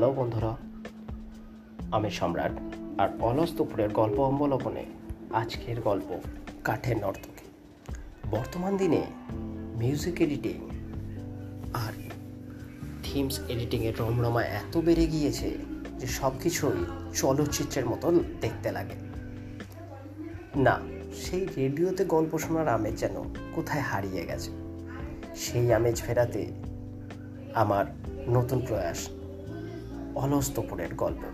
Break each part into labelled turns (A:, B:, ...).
A: Hello বন্ধুরা, আমি সম্রাট আর অলস দুপুরের গল্প অবলম্বনে আজকের গল্প কাঠের নর্তকী। বর্তমান দিনে মিউজিক এডিটিং আর থিমস এডিটিংয়ের রমরমা এত বেড়ে গিয়েছে যে সব কিছুই চলচ্চিত্রের মতো দেখতে লাগে। না, সেই রেডিওতে গল্প শোনার আমেজ যেন কোথায় হারিয়ে গেছে, সেই আমেজ ফেরাতে আমার নতুন প্রয়াস অলস দুপুরের গল্প।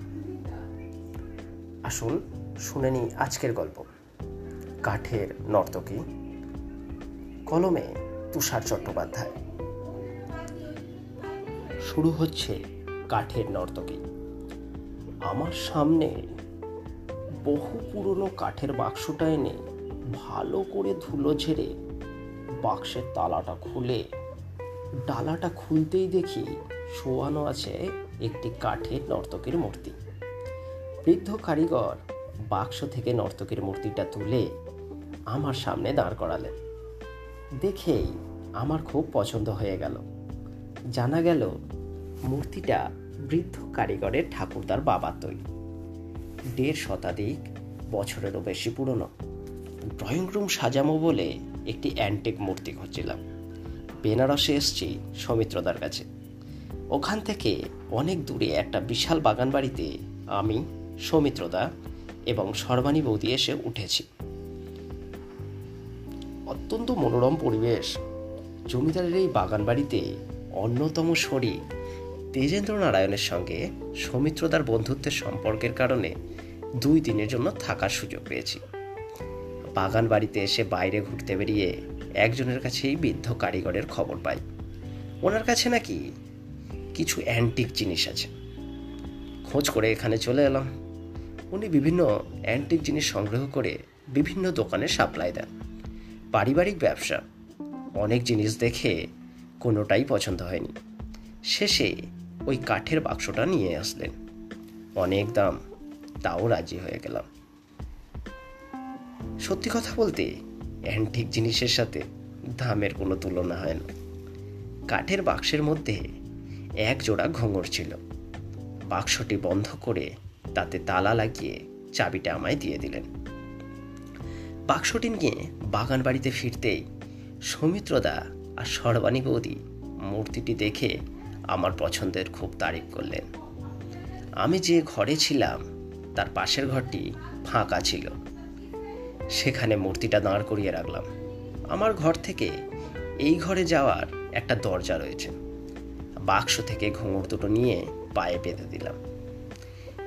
A: আসুন শুনে নিই আজকের গল্প। কাঠের নর্তকী, কলমে তুষার চট্টোপাধ্যায়। শুরু হচ্ছে কাঠের নর্তকী। আমার সামনে বহু পুরনো কাঠের বাক্সটা এনে ভালো করে ধুলো ঝেড়ে বাক্সের তালাটা খুলে ডালাটা খুলতেই দেখি শোয়ানো আছে একটি কাঠের নর্তকীর মূর্তি। বৃদ্ধ কারিগর বাক্স থেকে নর্তকীর মূর্তিটা তুলে আমার সামনে দাঁড় করালেন। দেখেই আমার খুব পছন্দ হয়ে গেল। জানা গেল মূর্তিটা বৃদ্ধ কারিগরের ঠাকুরদার বাবা তৈরি দেড় শতাধিক বছরেরও বেশি পুরনো। ড্রয়িং রুম সাজামো বলে একটি অ্যান্টিক মূর্তি খুঁজছিলাম। বেনারসে এসছি সৌমিত্রদার কাছে। ওখান থেকে অনেক দূরে একটা বিশাল বাগান বাড়িতে আমি, সৌমিত্রদা এবং সর্বাণী বৌদি এসে উঠেছি। অত্যন্ত মনোরম পরিবেশ। জমিদারের এই বাগান বাড়িতে অন্যতম শরীর তেজেন্দ্র নারায়ণের সঙ্গে সৌমিত্রদার বন্ধুত্বের সম্পর্কের কারণে দুই দিনের জন্য থাকার সুযোগ পেয়েছি। বাগান বাড়িতে এসে বাইরে ঘুরতে বেরিয়ে একজনের কাছেই বৃদ্ধ কারিগরের খবর পাই। ওনার কাছে নাকি কিছু অ্যান্টিক জিনিস আছে। খোঁজ করে এখানে চলে এলাম। উনি বিভিন্ন অ্যান্টিক জিনিস সংগ্রহ করে বিভিন্ন দোকানে সাপ্লাই দেন। পারিবারিক ব্যবসা। অনেক জিনিস দেখে কোনোটাই পছন্দ হয়নি। শেষে ওই কাঠের বাক্সটা নিয়ে আসলেন। অনেক দাম, তাও রাজি হয়ে গেলাম। সত্যি কথা বলতে অ্যান্টিক জিনিসের সাথে দামের কোনো তুলনা হয় না। কাঠের বাক্সের মধ্যে এক জোড়া ঘোঙর ছিল। বাক্সটি বন্ধ করে তাতে তালা লাগিয়ে চাবিটা আমায় দিয়ে দিলেন। বাক্সটি নিয়ে বাগান বাড়িতে ফিরতেই সৌমিত্রদা আর সর্বাণী বৌদি মূর্তিটি দেখে আমার পছন্দের খুব তারিফ করলেন। আমি যে ঘরে ছিলাম, তার পাশের ঘরটি ফাঁকা ছিল। সেখানে মূর্তিটা দাঁড় করিয়ে রাখলাম। আমার ঘর থেকে এই ঘরে যাওয়ার একটা দরজা রয়েছে। বাক্স থেকে ঘুঙুর দুটো নিয়ে পায়ে বেঁধে দিলাম।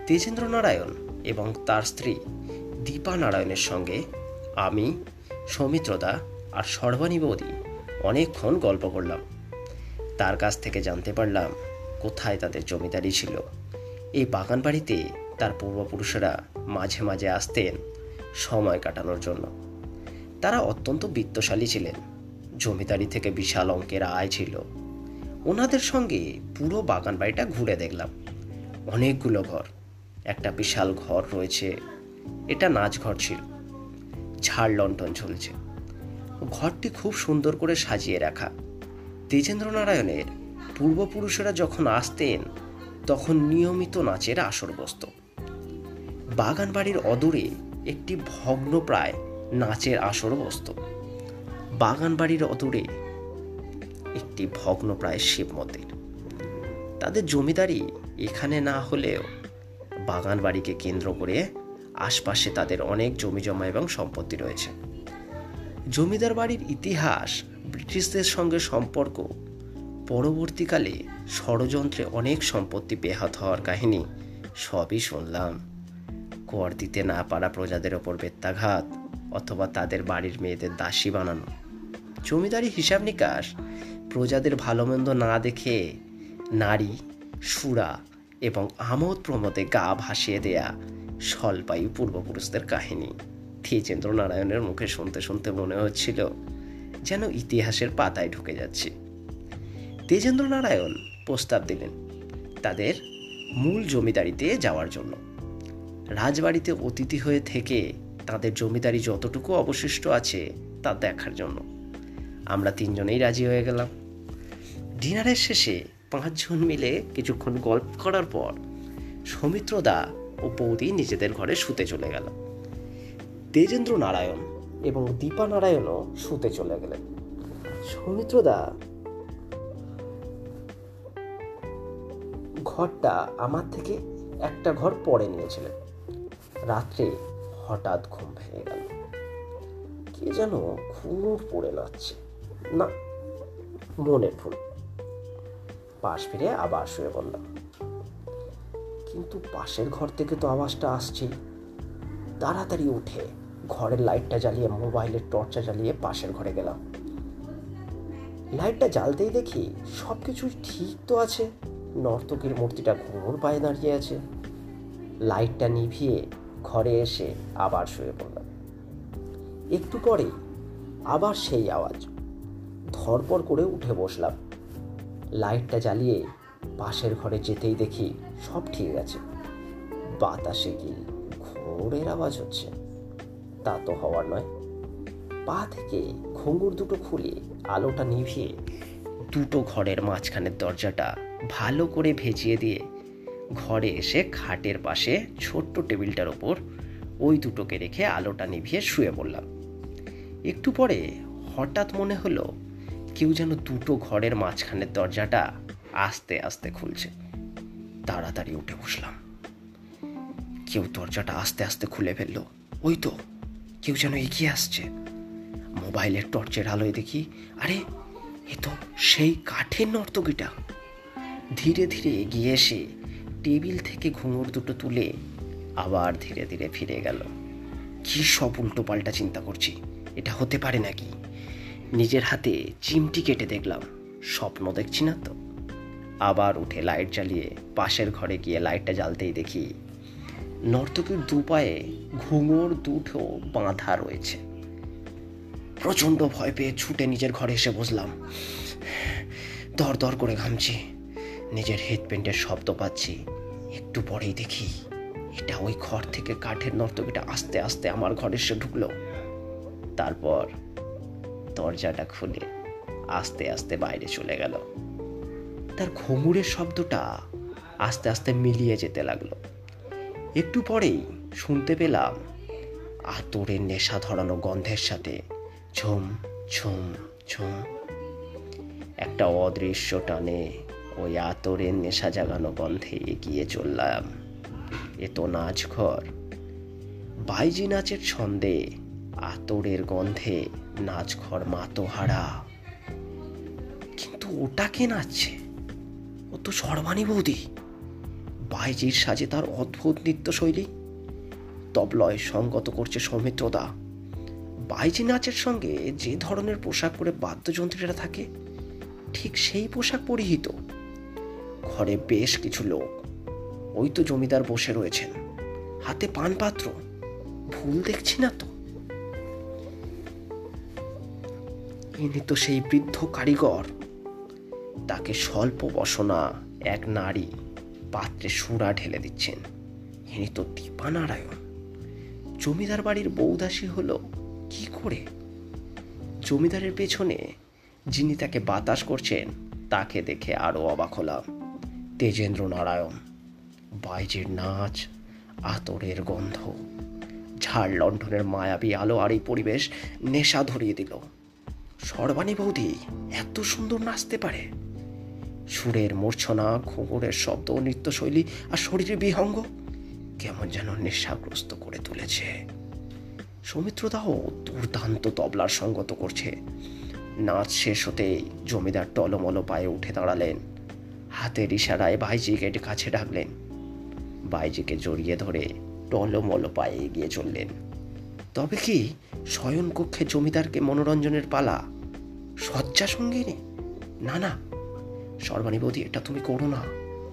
A: তেজেন্দ্র নারায়ণ এবং তার স্ত্রী দীপা নারায়ণের সঙ্গে আমি, সৌমিত্রদা আর সর্বাণী বৌদি অনেকক্ষণ গল্প করলাম। তার কাছ থেকে জানতে পারলাম কোথায় তাদের জমিদারি ছিল। এই বাগান বাড়িতে তার পূর্বপুরুষেরা মাঝে মাঝে আসতেন সময় কাটানোর জন্য। তারা অত্যন্ত বিত্তশালী ছিলেন। জমিদারি থেকে বিশাল অঙ্কের আয় ছিল। ওনাদের সঙ্গে পুরো বাগান বাড়িটা ঘুরে দেখলাম। অনেকগুলো ঘর। একটা বিশাল ঘর রয়েছে। এটা নাচঘর ছিল। ঝাড় লন্ঠন চলছে। ঘরটি খুব সুন্দর করে সাজিয়ে রাখা। তেজেন্দ্র নারায়ণের পূর্বপুরুষেরা যখন আসতেন, তখন নিয়মিত নাচের আসর বসত। বাগান বাড়ির অদূরে একটি ভগ্নপ্রায় নাচের আসর বসত। বাগান বাড়ির অদূরে একটি ভগ্নপ্রায় শিব মন্দির। তাদের জমিদারি এখানে না হলেও বাগান বাড়িকে কেন্দ্র করে আশপাশে তাদের অনেক জমি জমা এবং সম্পত্তি রয়েছে। জমিদার বাড়ির ইতিহাস, ব্রিটিশদের সঙ্গে সম্পর্ক, পরবর্তীকালে ষড়যন্ত্রে অনেক সম্পত্তি বেহাত হওয়ার কাহিনী সবই শুনলাম। কর দিতে না পারা প্রজাদের ওপর বেত্যাঘাত অথবা তাদের বাড়ির মেয়েদের দাসী বানানো। জমিদারি হিসাব নিকাশ, প্রজাদের ভালো মন্দ না দেখে নারী, সুরা এবং আমোদ প্রমোদে গা ভাসিয়ে দেয়া স্বল্পায়ু পূর্বপুরুষদের কাহিনী। তেজেন্দ্র নারায়ণের মুখে শুনতে শুনতে মনে হচ্ছিল যেন ইতিহাসের পাতায় ঢুকে যাচ্ছে। তেজেন্দ্র নারায়ণ প্রস্তাব দিলেন তাদের মূল জমিদারিতে যাওয়ার জন্য। রাজবাড়িতে অতিথি হয়ে থেকে তাদের জমিদারি যতটুকু অবশিষ্ট আছে তা দেখার জন্য। আমরা তিনজনেই রাজি হয়ে গেলাম। ডিনারের শেষে পাঁচজন মিলে কিছুক্ষণ গল্প করার পর সৌমিত্রদা ও বৌদি নিজেদের ঘরে শুতে চলে গেল। তেজেন্দ্র নারায়ণ এবং দীপা নারায়ণও শুতে চলে গেলেন। সৌমিত্রদা ঘরটা আমার থেকে একটা ঘর পরে নিয়েছিলেন। রাত্রে হঠাৎ ঘুম ভেঙে গেল। কে যেন ঘুর পড়ে নাচছে। না, মনের ভুল। পাশ ফিরে আবার শুয়ে পড়লাম। কিন্তু পাশের ঘর থেকে তো আওয়াজটা আসছেই তাড়াতাড়ি উঠে ঘরের লাইটটা জ্বালিয়ে, মোবাইলের টর্চা জ্বালিয়ে পাশের ঘরে গেলাম। লাইটটা জ্বালতেই দেখি সব কিছুই ঠিক তো আছে। নর্তকীর মূর্তিটা ঘুমোর পায়ে দাঁড়িয়ে আছে। লাইটটা নিভিয়ে ঘরে এসে আবার শুয়ে পড়লাম। একটু পরেই আবার সেই আওয়াজ। ধরপর করে উঠে বসলাম। লাইটটা জ্বালিয়ে পাশের ঘরে যেতেই দেখি সব ঠিক আছে। বাতাসে কি ঘোরের আওয়াজ হচ্ছে? তা তো হওয়ার নয়। পা থেকে ঘুঙুর দুটো খুলে আলোটা নিভিয়ে দুটো ঘরের মাঝখানের দরজাটা ভালো করে ভেজিয়ে দিয়ে ঘরে এসে খাটের পাশে ছোট্ট টেবিলটার ওপর ওই দুটোকে রেখে আলোটা নিভিয়ে শুয়ে পড়লাম। একটু পরে হঠাৎ মনে হলো কেউ যেন দুটো ঘরের মাঝখানের দরজাটা আস্তে আস্তে খুলছে। তাড়াতাড়ি উঠে বসলাম। কেউ দরজাটা আস্তে আস্তে খুলে ফেলল। ওই তো, কেউ যেন এগিয়ে আসছে। মোবাইলের টর্চের আলোয় দেখি, আরে, এ তো সেই কাঠের নর্তকীটা। ধীরে ধীরে এগিয়ে এসে টেবিল থেকে ঘুঙুর দুটো তুলে আবার ধীরে ধীরে ফিরে গেল। কি সব উল্টো পাল্টা চিন্তা করছি, এটা হতে পারে নাকি? নিজের হাতে চিমটি কেটে দেখলাম, স্বপ্ন দেখছি না তো। আবার উঠে লাইট জ্বালিয়ে পাশের ঘরে গিয়ে লাইটটা জ্বালতেই দেখি, নর্তকীর দুপায়ে ঘুঙুর দুটো বাঁধা রয়েছে। প্রচণ্ড ভয় পেয়ে ছুটে নিজের ঘরে এসে বসলাম। দর দর করে ঘামছি, নিজের হেডপ্যান্টের শব্দ পাচ্ছি, একটু পরেই দেখি এটা ওই ঘর থেকে কাঠের নর্তকীটা আস্তে আস্তে আমার ঘরে এসে ঢুকলো। তারপর দরজাটা খুলে আস্তে আস্তে বাইরে চলে গেল। তার ঘুঙুরের শব্দটা আস্তে আস্তে মিলিয়ে যেতে লাগল। একটু পরেই শুনতে পেলাম আতরের নেশা ধরানো গন্ধের সাথে ঝুম ঝুম ঝুম। একটা অদৃশ্য টানে ওই আতরের নেশা জাগানো গন্ধে এগিয়ে চললাম। এ তো নাচ ঘর বাইজি নাচের ছন্দে আতরের গন্ধে নাচ ঘর মাতোহারা। কিন্তু ওটা কে নাচছে? ও তো সর্বাণী বৌদি। বাইজির সাজে তার অদ্ভুত নৃত্যশৈলী। তবলয় সঙ্গত করছে সৌমিত্রদা। বাইজি নাচের সঙ্গে যে ধরনের পোশাক পরে বাদ্যযন্ত্রীরা থাকে, ঠিক সেই পোশাক পরিহিত। ঘরে বেশ কিছু লোক। ওই তো জমিদার বসে রয়েছেন। হাতে পান পাত্র ভুল দেখছি না তো? ইনি তো সেই বৃদ্ধ কারিগর। তাকে স্বল্প বসনা এক নারী পাত্রে সুরা ঢেলে দিচ্ছেন। ইনি তো দীপা নারায়ণ জমিদার বাড়ির বৌদাসী হলো কি করে? জমিদারের পেছনে যিনি তাকে বাতাস করছেন, তাকে দেখে আরও অবাক হলাম। তেজেন্দ্র নারায়ণ বাইজের নাচ, আতরের গন্ধ, ঝাড় লণ্ঠনের মায়াবী আলো আর এই পরিবেশ নেশা ধরিয়ে দিল। সর্বাণী বৌদি এত সুন্দর নাচতে পারে। সুরের মূর্ছনা ঘুঙুরের শব্দ ও নৃত্যশৈলী আর শরীরের বিহঙ্গ কেমন যেন নেশাগ্রস্ত করে তুলেছে। সৌমিত্রদাহ দুর্দান্ত তবলার সঙ্গত করছে। নাচ শেষ হতেই জমিদার টলমল পায়ে উঠে দাঁড়ালেন। হাতের ইশারায় ভাইজিকে কাছে ডাকলেন। বাইজিকে জড়িয়ে ধরে টলমল পায়ে এগিয়ে চললেন। তবে কি শয়ন কক্ষে জমিদারকে মনোরঞ্জনের পালা শয্যা সঙ্গিনী? না না। সর্বাণী বৌদি এটা তুমি করো না।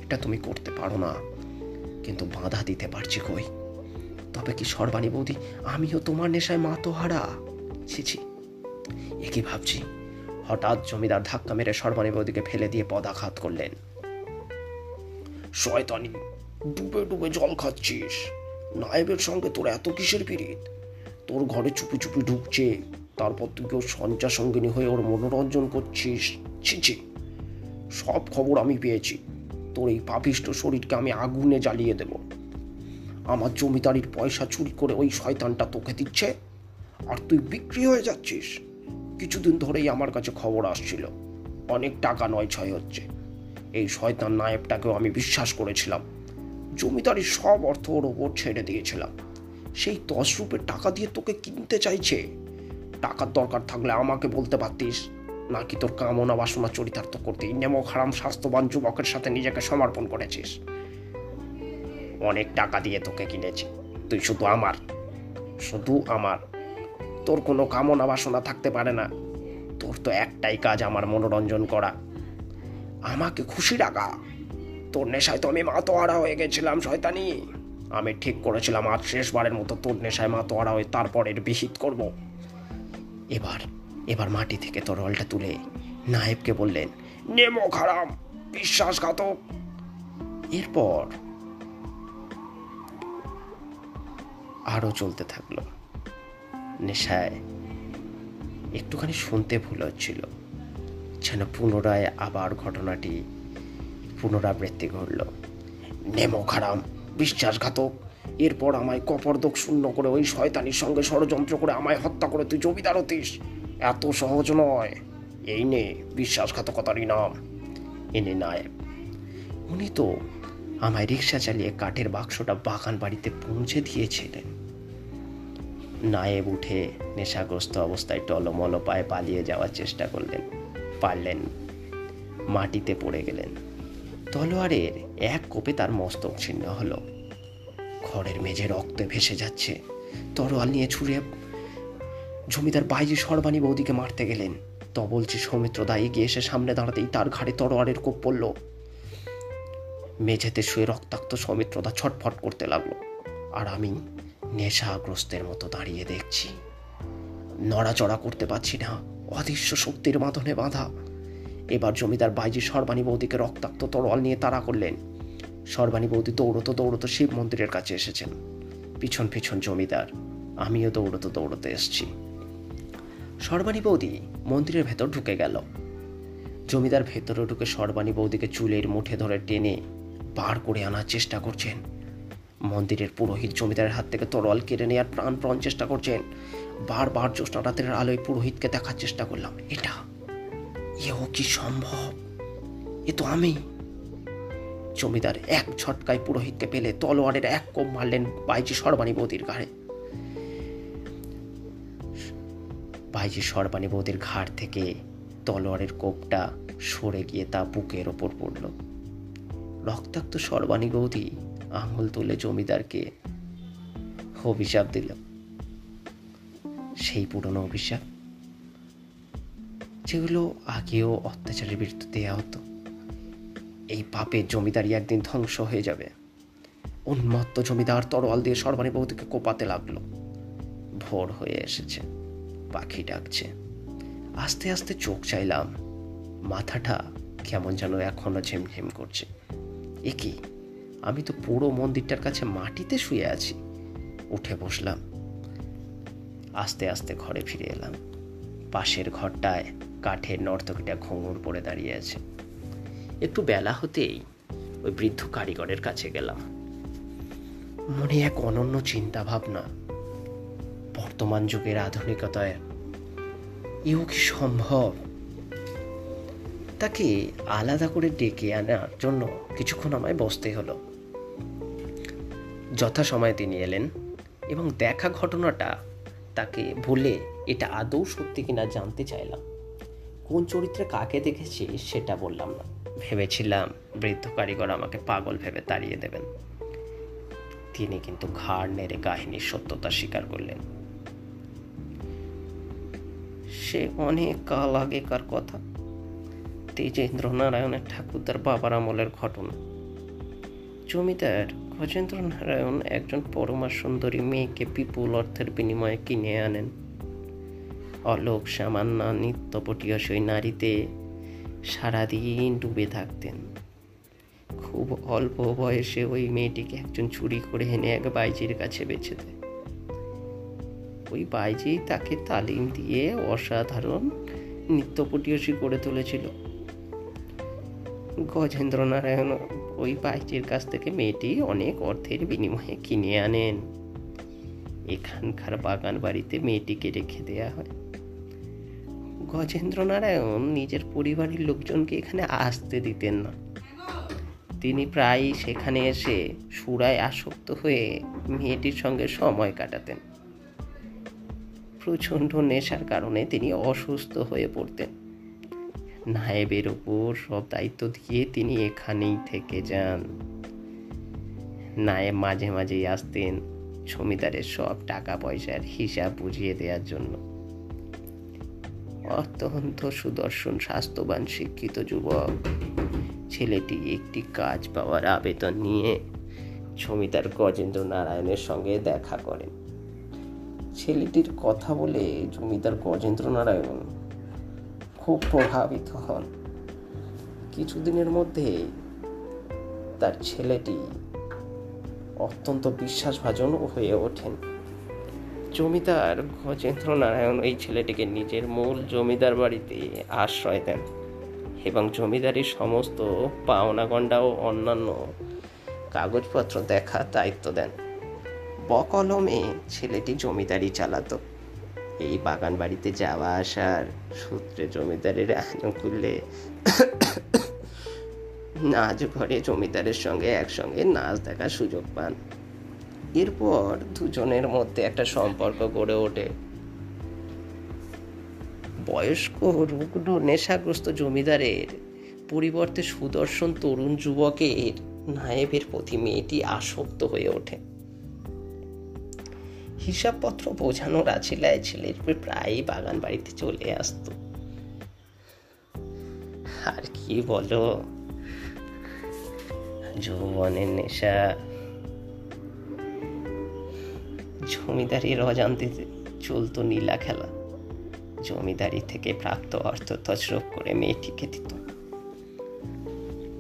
A: এটা তুমি করতে পারো না। কিন্তু বাধা দিতে পারছি কই? তবে কি সর্বাণী বৌদি আমিও তোমার নেশায় মাতোহারা? ছি ছি। একই ভাবছি? হঠাৎ জমিদার ধাক্কা মেরে সর্বাণী বৌদিকে ফেলে দিয়ে পদাঘাত করলেন। শয়তানি, ডুবে ডুবে জল খাচ্ছিস। নায়েবের সঙ্গে তোর এত কিসের পিরিত তোর ঘরে চুপি চুপি ঢুকছে, তারপর তুই কেউ সঞ্চা সঙ্গিনী হয়ে ওর মনোরঞ্জন করছিস? ছি ছি।
B: সব খবর আমি পেয়েছি। তোর এই পাপিষ্ট শরীরকে আমি আগুনে জ্বালিয়ে দেব। আমার জমিদারির পয়সা চুরি করে ওই শয়তানটা তোকে দিচ্ছে, আর তুই বিক্রি হয়ে যাচ্ছিস। কিছুদিন ধরেই আমার কাছে খবর আসছিল। অনেক টাকা নয় ছয় হচ্ছে। এই শয়তান নায়েবটাকেও আমি বিশ্বাস করেছিলাম। জমিদারির সব অর্থ ওর ওপর ছেড়ে দিয়েছিলাম। সেই দশ রুপের টাকা দিয়ে তোকে কিনতে চাইছে। টাকার দরকার থাকলে আমাকে বলতে পারতিস। নাকি তোর কামনা বাসনা চরিতার্থ করতে নেমো খারাম স্বাস্থ্যবান যুবকের সাথে নিজেকে সমর্পণ করেছিস? অনেক টাকা দিয়ে তোকে কিনেছি। তুই শুধু আমার। শুধু আমার। তোর কোনো কামনা বাসনা থাকতে পারে না। তোর তো একটাই কাজ আমার মনোরঞ্জন করা। আমাকে খুশি রাখা। তোর নেশায় তো আমি মাতোয়ারা হয়ে গেছিলাম, শয়তানি। আমি ঠিক করেছিলাম, আজ শেষবারের মতো তোর নেশায় মাতোয়ারা হয়ে তারপর এর বিহিত করব। এবার এবার মাটি থেকে তরোয়ালটা তুলে নায়েবকে বললেন, নেমো খারাম, বিশ্বাসঘাতক। এরপর আরও চলতে থাকল। নেশায় একটুখানি শুনতে ভুল হচ্ছিল, যেন পুনরায় আবার ঘটনাটি পুনরাবৃত্তি ঘটল। নেমো খারাম বিশ্বাসঘাতক। এরপর আমায় কপরদক শূন্য করে ওই শয়তানির সঙ্গে ষড়যন্ত্র করে আমায় হত্যা করে তুই জমিদার হতিস। এত সহজ নয়। এই নে বিশ্বাসঘাতকতারই নাম এনে নায়েব। উনি তো আমায় রিক্সা চালিয়ে কাঠের বাক্সটা বাগান বাড়িতে পৌঁছে দিয়েছিলেন। নায়েব উঠে নেশাগ্রস্ত অবস্থায় টলমল পায়ে পালিয়ে যাওয়ার চেষ্টা করলেন। পারলেন মাটিতে পড়ে গেলেন। তলোয়ারের এক কোপে তার মস্তক ছিন্ন হলো। ঘরের মেঝে রক্তে ভেসে যাচ্ছে। তরোয়াল নিয়ে ছুঁড়ে জমিদার বাইজি সর্বাণী বৌদিকে মারতে গেলেন। তো বলছি সৌমিত্র দা এগিয়ে এসে সামনে দাঁড়াতেই তার ঘাড়ে তরোয়ারের কোপ পড়ল। মেঝেতে শুয়ে রক্তাক্ত সৌমিত্রদা ছটফট করতে লাগল। আর আমি নেশাগ্রস্তের মতো দাঁড়িয়ে দেখছি। নড়াচড়া করতে পারছি না। অদৃশ্য শক্তির বাঁধনে বাঁধা এবার জমিদার বাইজি সর্বাণী বৌদিকে রক্তাক্ত তরোয়াল নিয়ে তাড়া করলেন। সর্বাণী বৌদি দৌড়তো দৌড়তো শিব মন্দিরের কাছে এসেছেন। পিছন পিছন জমিদার, আমিও দৌড়তো দৌড়তে এসছি। সর্বাণী বৌদি মন্দিরের ভেতর ঢুকে গেল। জমিদার ভেতরে ঢুকে সর্বাণী বৌদিকে চুলের মুঠে ধরে টেনে বার করে আনার চেষ্টা করছেন। মন্দিরের পুরোহিত জমিদারের হাত থেকে তরোয়াল কেড়ে নেওয়ার প্রাণপণ চেষ্টা করছেন। বারবার জ্যোৎস্না রাতের আলোয় পুরোহিতকে দেখার চেষ্টা করলাম। এটা এও কি সম্ভব? এ তো আমি। জমিদার এক ঝটকায় পুরোহিতকে পেলে তলোয়ারের এক কোপ মারলেন বাইজি সর্বাণী বৌদির ঘাড়ে। বাইজি সর্বাণী বৌদির ঘাড় থেকে তলোয়ারের কোপটা সরে গিয়ে তা বুকের ওপর পড়ল। রক্তাক্ত সর্বাণী বৌদি আঙুল তুলে জমিদারকে অভিশাপ দিল। সেই পুরনো অভিশাপ যেগুলো আগেও অত্যাচারের বিরুদ্ধে দেওয়া হতো। এই পাপে জমিদারি একদিন ধ্বংস হয়ে যাবে। উন্মত্ত জমিদার তরোয়াল দিয়ে সর্বাণী বৌদিকে কোপাতে লাগল। ভোর হয়ে এসেছে। পাখি ডাকছে। আস্তে আস্তে চোখ চাইলাম। মাথাটা কেমন যেন এখনও ঝিমঝিম করছে। এ কি? আমি তো পুরো মন্দিরটার কাছে মাটিতে শুয়ে আছি। উঠে বসলাম। আস্তে আস্তে ঘরে ফিরে এলাম। পাশের ঘরটায় কাঠের নর্তকীটা ঘুঙুর পরে দাঁড়িয়ে আছে। একটু বেলা হতেই ওই বৃদ্ধ কারিগরের কাছে গেলাম। মনে এক অনন্য চিন্তা ভাবনা বর্তমান যুগের আধুনিকতায় এও কি সম্ভব? তাকে আলাদা করে ডেকে আনার জন্য কিছুক্ষণ আমায় বসতে হলো। যথাসময়ে তিনি এলেন এবং দেখা ঘটনাটা তাকে বলে এটা আদৌ সত্যি কিনা জানতে চাইলাম। কোন চরিত্রে কাকে দেখেছি সেটা বললাম না। ভেবেছিলাম বৃদ্ধ কারিগর আমাকে পাগল ভেবে তাড়িয়ে দেবেন। তিনি কিন্তু ঘাড় নেড়ে কাহিনীর সত্যতা স্বীকার করলেন। সে অনেক কাল আগেকার কথা। তেজেন্দ্র নারায়ণের ঠাকুরদার বাবার আমলের ঘটনা। জমিদার গজেন্দ্র নারায়ণ একজন পরমা সুন্দরী মেয়েকে বিপুল অর্থের বিনিময়ে কিনে আনেন। অলোক সামান্য নিত্যপটীয় সেই নারীতে সারাদিন ডুবে থাকতেন। খুব অল্প বয়সে ওই মেয়েটিকে একজন চুরি করে এনে এক বাইজির কাছে বেছে দেয়। ওই বাইজি তাকে তালিম দিয়ে অসাধারণ নৃত্যপটীয়সী করে তুলেছিল।
A: গজেন্দ্র নারায়ণ ওই বাইজির কাছ থেকে মেয়েটি অনেক অর্থের বিনিময়ে কিনে আনেন। এখানকার বাগান বাড়িতে মেয়েটিকে রেখে দেয়া হয়। গজেন্দ্র নারায়ণ নিজের পরিবারের লোকজনকে এখানে আসতে দিতেন না। তিনি প্রায়ই সেখানে এসে সুরায় আসক্ত হয়ে মেয়েটির সঙ্গে সময় কাটাতেন। প্রচণ্ড নেশার কারণে তিনি অসুস্থ হয়ে পড়তেন। নায়েবের ওপর সব দায়িত্ব দিয়ে তিনি এখানেই থেকে যান। নায়েব মাঝে মাঝেই আসতেন জমিদারের সব টাকা পয়সার হিসাব বুঝিয়ে দেওয়ার জন্য। অত্যন্ত সুদর্শন, স্বাস্থ্যবান, শিক্ষিত যুবক। ছেলেটি একটি কাজ পাওয়ার আবেদন নিয়ে জমিদার গজেন্দ্র নারায়ণের সঙ্গে দেখা করেন। ছেলেটির কথা বলে জমিদার গজেন্দ্র নারায়ণ খুব প্রভাবিত হন। কিছুদিনের মধ্যে তার ছেলেটি অত্যন্ত বিশ্বাসভাজন হয়ে ওঠেন। জমিদার গজেন্দ্র নারায়ণ এই ছেলেটিকে নিজের মূল জমিদার বাড়িতে আশ্রয় দেন এবং জমিদারির সমস্ত পাওনাগণ্ডা ও অন্যান্য কাগজপত্র দেখা দায়িত্ব দেন। বকলমে ছেলেটি জমিদারি চালাতো। এই বাগান বাড়িতে যাওয়া আসার সূত্রে জমিদারের আনুকূল্যে নাচ ঘরে জমিদারের সঙ্গে একসঙ্গে নাচ দেখার সুযোগ পান। এরপর দুজনের মধ্যে একটা সম্পর্ক গড়ে ওঠে। বয়স্ক, রুগ্ন, নেশাগ্রস্ত জমিদারের পরিবর্তে সুদর্শন তরুণ যুবকের নায়েবের প্রতি মেয়েটি আসক্ত হয়ে ওঠে। হিসাবপত্র বোঝানোর আছিলায় ছেলের প্রায়ই বাগান বাড়িতে চলে আসতো। আর কি বলো? যৌবনের নেশা জমিদারির অজান্তে চলতো নীলা খেলা। জমিদারি থেকে প্রাপ্ত অর্থ তছরূপ করে মেয়েটিকে দিত।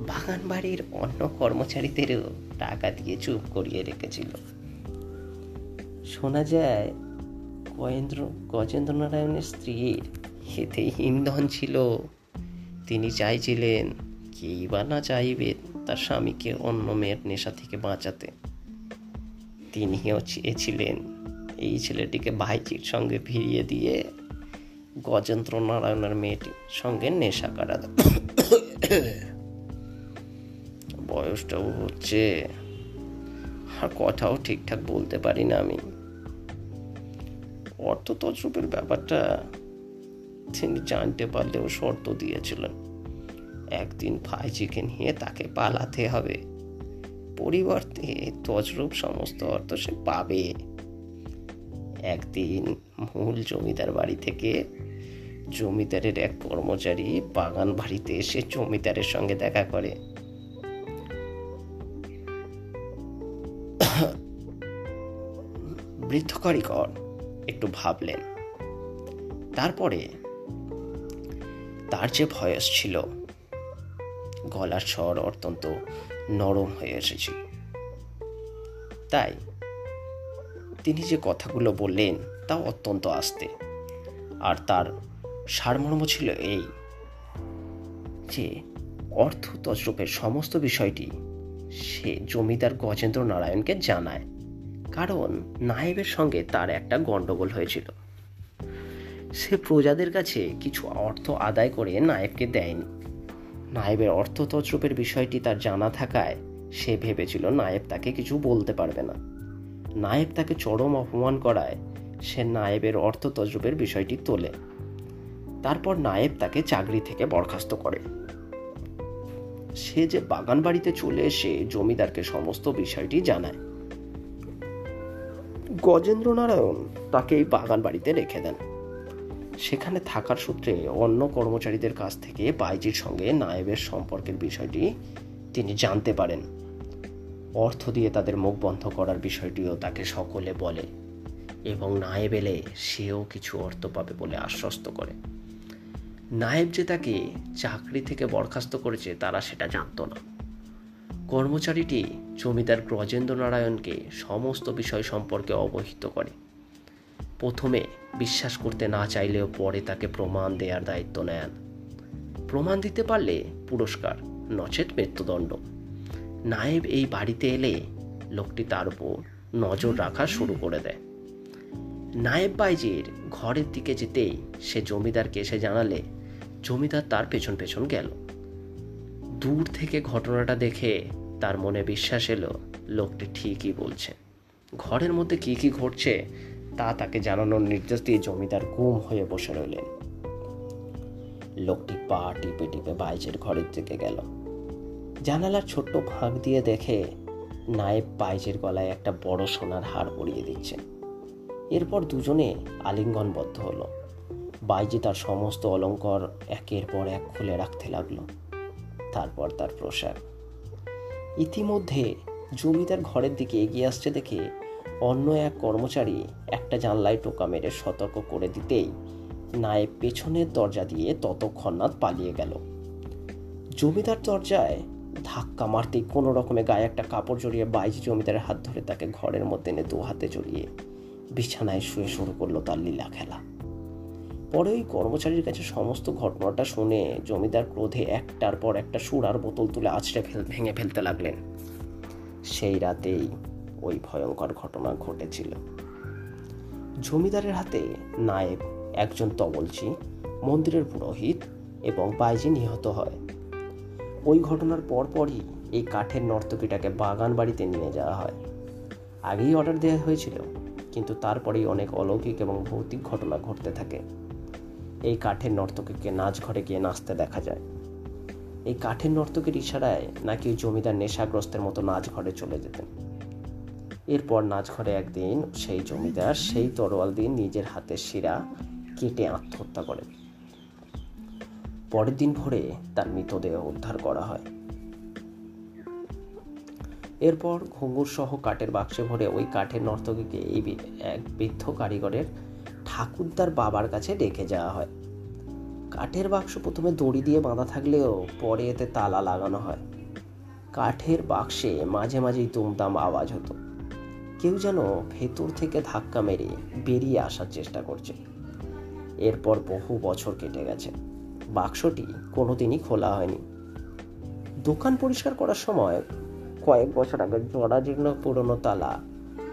A: বাগান বাড়ির অন্য কর্মচারীদেরও টাকা দিয়ে চুপ করিয়ে রেখেছিল। শোনা যায় গজেন্দ্র নারায়ণের স্ত্রীর এতে ইন্ধন ছিল। তিনি চাইছিলেন, কেই বা না চাইবে তার স্বামীকে অন্য মেয়ের নেশা থেকে বাঁচাতে। তিনিও চেয়েছিলেন এই ছেলেটিকে ভাইজির সঙ্গে ফিরিয়ে দিয়ে গজেন্দ্র নারায়ণের মেয়েটির সঙ্গে নেশা কাটাতে বয়সটাও হচ্ছে, আর কথাও ঠিকঠাক বলতে পারি না আমি। অর্থ তজরূপের ব্যাপারটা তিনি জানতে পারলেও শর্ত দিয়েছিলেন। একদিন ভাইজিকে নিয়ে তাকে পালাতে হবে। পরিবর্তে তজরূপ সমস্ত অর্থ সে পাবে। একদিন মূল জমিদার বাড়ি থেকে জমিদারের এক কর্মচারী বাগান বাড়িতে এসে জমিদারের সঙ্গে দেখা করে। বৃদ্ধ কারিগর, একটু ভাবলেন। তারপরে তার যে ভয়েস ছিল গলার স্বর অত্যন্ত নরম হয়ে এসেছে। তাই তিনি যে কথাগুলো বললেন তাও অত্যন্ত আস্তে। আর তার সারমর্ম ছিল এই যে, অর্থ তজরূপের সমস্ত বিষয়টি সে জমিদার গজেন্দ্র নারায়ণকে জানায়। কারণ নায়েবের সঙ্গে তার একটা গণ্ডগোল হয়েছিল। সে প্রজাদের কাছে কিছু অর্থ আদায় করে নায়েবকে দেয়নি। নায়েবের অর্থ তজরূপের বিষয়টি তার জানা থাকায় সে ভেবেছিল নায়েব তাকে কিছু বলতে পারবে না। নায়েব তাকে চরম অপমান করায় সে নায়েবের অর্থ তজরূপের বিষয়টি তোলে। তারপর নায়েব তাকে চাকরি থেকে বরখাস্ত করে। সে যে বাগান বাড়িতে চলে এসে জমিদারকে সমস্ত বিষয়টি জানায়। গজেন্দ্র নারায়ণ তাকে এই বাগান বাড়িতে রেখে দেন। সেখানে থাকার সূত্রে অন্য কর্মচারীদের কাছ থেকে বাইজির সঙ্গে নায়েবের সম্পর্কের বিষয়টি তিনি জানতে পারেন। অর্থ দিয়ে তাদের মুখ বন্ধ করার বিষয়টিও তাকে সকলে বলে এবং নায়েব এলে সেও কিছু অর্থ পাবে বলে আশ্বস্ত করে। নায়েব যে তাকে চাকরি থেকে বরখাস্ত করেছে তারা সেটা জানতো না। কর্মচারীটি জমিদার ব্রজেন্দ্র নারায়ণকে সমস্ত বিষয় সম্পর্কে অবহিত করে। প্রথমে বিশ্বাস করতে না চাইলেও পরে তাকে প্রমাণ দেওয়ার দায়িত্ব নেন। প্রমাণ দিতে পারলে পুরস্কার, নচেত মৃত্যুদণ্ড। নায়েব এই বাড়িতে এলে লোকটি তার উপর নজর রাখা শুরু করে দেয়। নায়েব বাইজির ঘরের দিকে যেতেই সে জমিদারকে এসে জানালে, জমিদার তার পেছন পেছন গেল। দূর থেকে ঘটনাটা দেখে তার মনে বিশ্বাস এলো, লোকটি ঠিকই বলছে। ঘরের মধ্যে কি কি ঘটছে তা তাকে জানানোর নির্দেশ দিয়ে জমিদার গুম হয়ে বসে রইলেন। লোকটি পা টিপে টিপে বাইজের ঘরের দিকে গেল। জানালার ছোট্ট ফাঁক দিয়ে দেখে নায়েব বাইজের গলায় একটা বড় সোনার হার পরিয়ে দিচ্ছেন এরপর দুজনে আলিঙ্গনবদ্ধ হলো। বাইজি তার সমস্ত অলঙ্কর একের পর এক খুলে রাখতে লাগল। তারপর তার পোশাক ইতিমধ্যে জমিদার ঘরের দিকে এগিয়ে আসছে দেখে অন্য এক কর্মচারী একটা জানলায় টোকা মেরে সতর্ক করে দিতেই নায়েব পেছনের দরজা দিয়ে ততক্ষণাৎ পালিয়ে গেল। জমিদার দরজায় ধাক্কা মারতেই কোনো রকমে গায়ে একটা কাপড় জড়িয়ে বাইজি জমিদারের হাত ধরে তাকে ঘরের মধ্যে এনে দু হাতে জড়িয়ে বিছানায় শুয়ে শুরু করল তার লীলা খেলা। পরে ওই কর্মচারীর কাছে সমস্ত ঘটনাটা শুনে জমিদার ক্রোধে একটার পর একটা সুরার বোতল তুলে আছড়ে ফেল ভেঙে ফেলতে লাগলেন। সেই রাতেই ওই ভয়ঙ্কর ঘটনা ঘটেছিল। জমিদারের হাতে নায়েব একজন তবলচি মন্দিরের পুরোহিত এবং বাইজি নিহত হয়। ওই ঘটনার পরপরই এই কাঠের নর্তকীটাকে বাগান বাড়িতে নিয়ে যাওয়া হয়। আগেই অর্ডার দেওয়া হয়েছিল, কিন্তু তারপরেই অনেক অলৌকিক এবং ভৌতিক ঘটনা ঘটতে থাকে। এই কাঠের নর্তকীকে নাচ ঘরে গিয়ে নাচতে দেখা যায়। এই কাঠের নর্তকীর ইশারায় নাকি জমিদার নেশাগ্রস্তের মতো নাচ ঘরে চলে যেতেন। এরপর নাচ ঘরে একদিন সেই জমিদার সেই তরোয়াল দিয়ে নিজের হাতের শিরা কেটে আত্মহত্যা করে পরের দিন ভোরে তার মৃতদেহ উদ্ধার করা হয়। এরপর ঘুঙুর সহ কাঠের বাক্সে ভরে ওই কাঠের নর্তকীকে এই এক বৃদ্ধ কারিগরের ঠাকুরদার বাবার কাছে রেখে যাওয়া হয়। কাঠের বাক্স প্রথমে দড়ি দিয়ে বাঁধা থাকলেও পরে এতে তালা লাগানো হয়। কাঠের বাক্সে মাঝে মাঝেই তুমতাম আওয়াজ হতো। কেউ যেন ভেতর থেকে ধাক্কা মেরে বেরিয়ে আসার চেষ্টা করছে। এরপর বহু বছর কেটে গেছে। বাক্সটি কোনোদিনই খোলা হয়নি। দোকান পরিষ্কার করার সময় কয়েক বছর আগে জরাজীর্ণ পুরনো তালা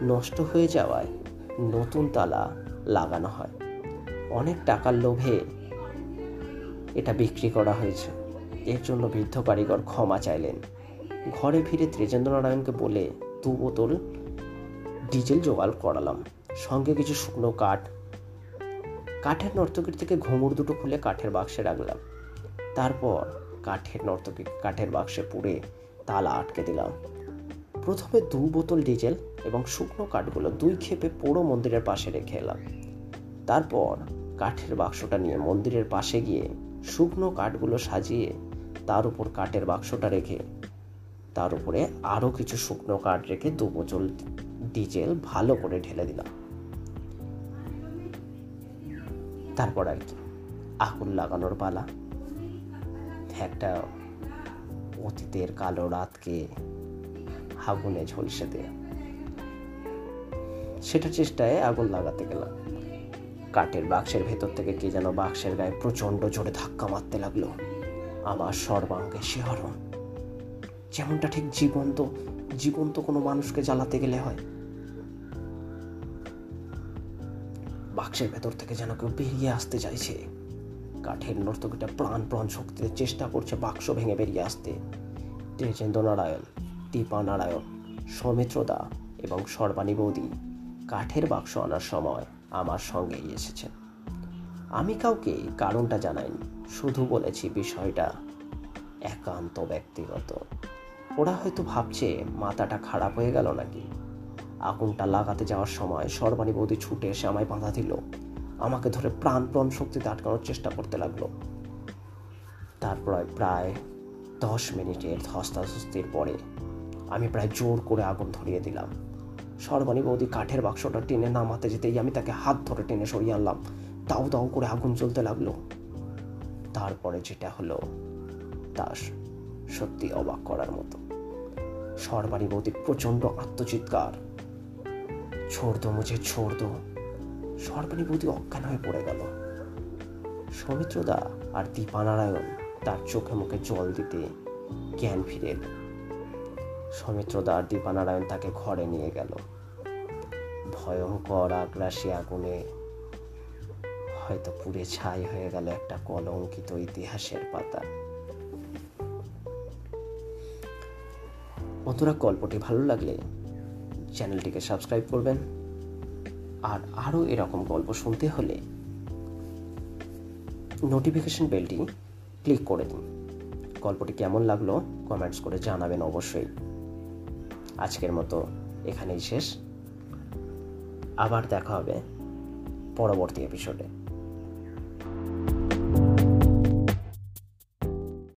A: নষ্ট হয়ে যাওয়ায় নতুন তালা লাগানো হয়। অনেক টাকার লোভে এটা বিক্রি করা হয়েছে। এর জন্য বৃদ্ধ কারিগর ক্ষমা চাইলেন। ঘরে ফিরে ত্রিজেন্দ্র নারায়ণকে বলে দু বোতল ডিজেল জোগাড় করালাম। সঙ্গে কিছু শুকনো কাঠ। কাঠের নর্তকীর থেকে ঘুঙুর দুটো খুলে কাঠের বাক্সে রাখলাম। তারপর কাঠের নর্তকী কাঠের বাক্সে পুড়ে তালা আটকে দিলাম। প্রথমে দু বোতল ডিজেল এবং শুকনো কাঠগুলো দুই ক্ষেপে পোড়ো মন্দিরের পাশে রেখে এলাম। তারপর কাঠের বাক্সটা নিয়ে মন্দিরের পাশে গিয়ে শুকনো কাঠগুলো সাজিয়ে তার উপর কাঠের বাক্সটা রেখে, তার উপরে আরও কিছু শুকনো কাঠ রেখে দু বোতল ডিজেল ভালো করে ঢেলে দিলাম। তারপর আর কি, আগুন লাগানোর পালা। একটা অতীতের কালো রাতকে আগুনে ঝলসে দেয়া। সেটার চেষ্টায় আগুন লাগাতে গেলাম। কাঠের বাক্সের ভেতর থেকে কে যেন বাক্সের গায়ে প্রচণ্ড জোরে ধাক্কা মারতে লাগল। আমার সর্বাঙ্গে শিহরণ যেমনটা ঠিক জীবন্ত জীবন্ত কোনো মানুষকে জ্বালাতে গেলে হয়। বাক্সের ভেতর থেকে যেন কেউ বেরিয়ে আসতে চাইছে। কাঠের নর্তকীটা প্রাণ প্রাণ শক্তিতে চেষ্টা করছে বাক্স ভেঙে বেরিয়ে আসতে। তেজেন্দ্র নারায়ণ দীপা নারায়ণ সৌমিত্রদা এবং সর্বাণী বৌদি কাঠের বাক্স আনার সময় আমার সঙ্গেই এসেছেন। আমি কাউকে কারণটা জানাইনি, শুধু বলেছি বিষয়টা একান্ত ব্যক্তিগত। ওরা হয়তো ভাবছে, মাথাটা খারাপ হয়ে গেল নাকি? আগুনটা লাগাতে যাওয়ার সময় সর্বাণী বৌদি ছুটে এসে আমায় বাধা দিল। আমাকে ধরে প্রাণ প্রাণ শক্তিতে আটকানোর চেষ্টা করতে লাগল। তারপর প্রায় দশ মিনিটের ধস্তাধস্তির পরে আমি প্রায় জোর করে আগুন ধরিয়ে দিলাম। সর্বাণী বৌদি কাঠের বাক্সটা টেনে নামাতে যেতেই আমি তাকে হাত ধরে টেনে সরিয়ে আনলাম। দাউ দাউ করে আগুন জ্বলতে লাগল। তারপরে যেটা হলো, তা সত্যি অবাক করার মতো। সর্বাণী বৌদির প্রচণ্ড আত্মচিৎকার। ছোড় দো মুঝে, ছোড় দো। সর্বাণী বৌদি অজ্ঞান হয়ে পড়ে গেল। সৌমিত্রদা আর দীপানারায়ণ তার চোখে মুখে জল দিতে জ্ঞান ফিরে এলো সৌমিত্রদা আর দীপানারায়ণ তাকে ঘরে নিয়ে গেল। ভয়ঙ্কর আগ্রাসী আগুনে হয়তো পুড়ে ছাই হয়ে গেল একটা কলঙ্কিত ইতিহাসের পাতা। বন্ধুরা, গল্পটি ভালো লাগলে চ্যানেলটিকে সাবস্ক্রাইব করবেন। আর আরও এরকম গল্প শুনতে হলে নোটিফিকেশন বেলটি ক্লিক করে দিন। গল্পটি কেমন লাগল কমেন্টস করে জানাবেন অবশ্যই। আজকের মতো এখানেই শেষ। আবার দেখা হবে পরবর্তী এপিসোডে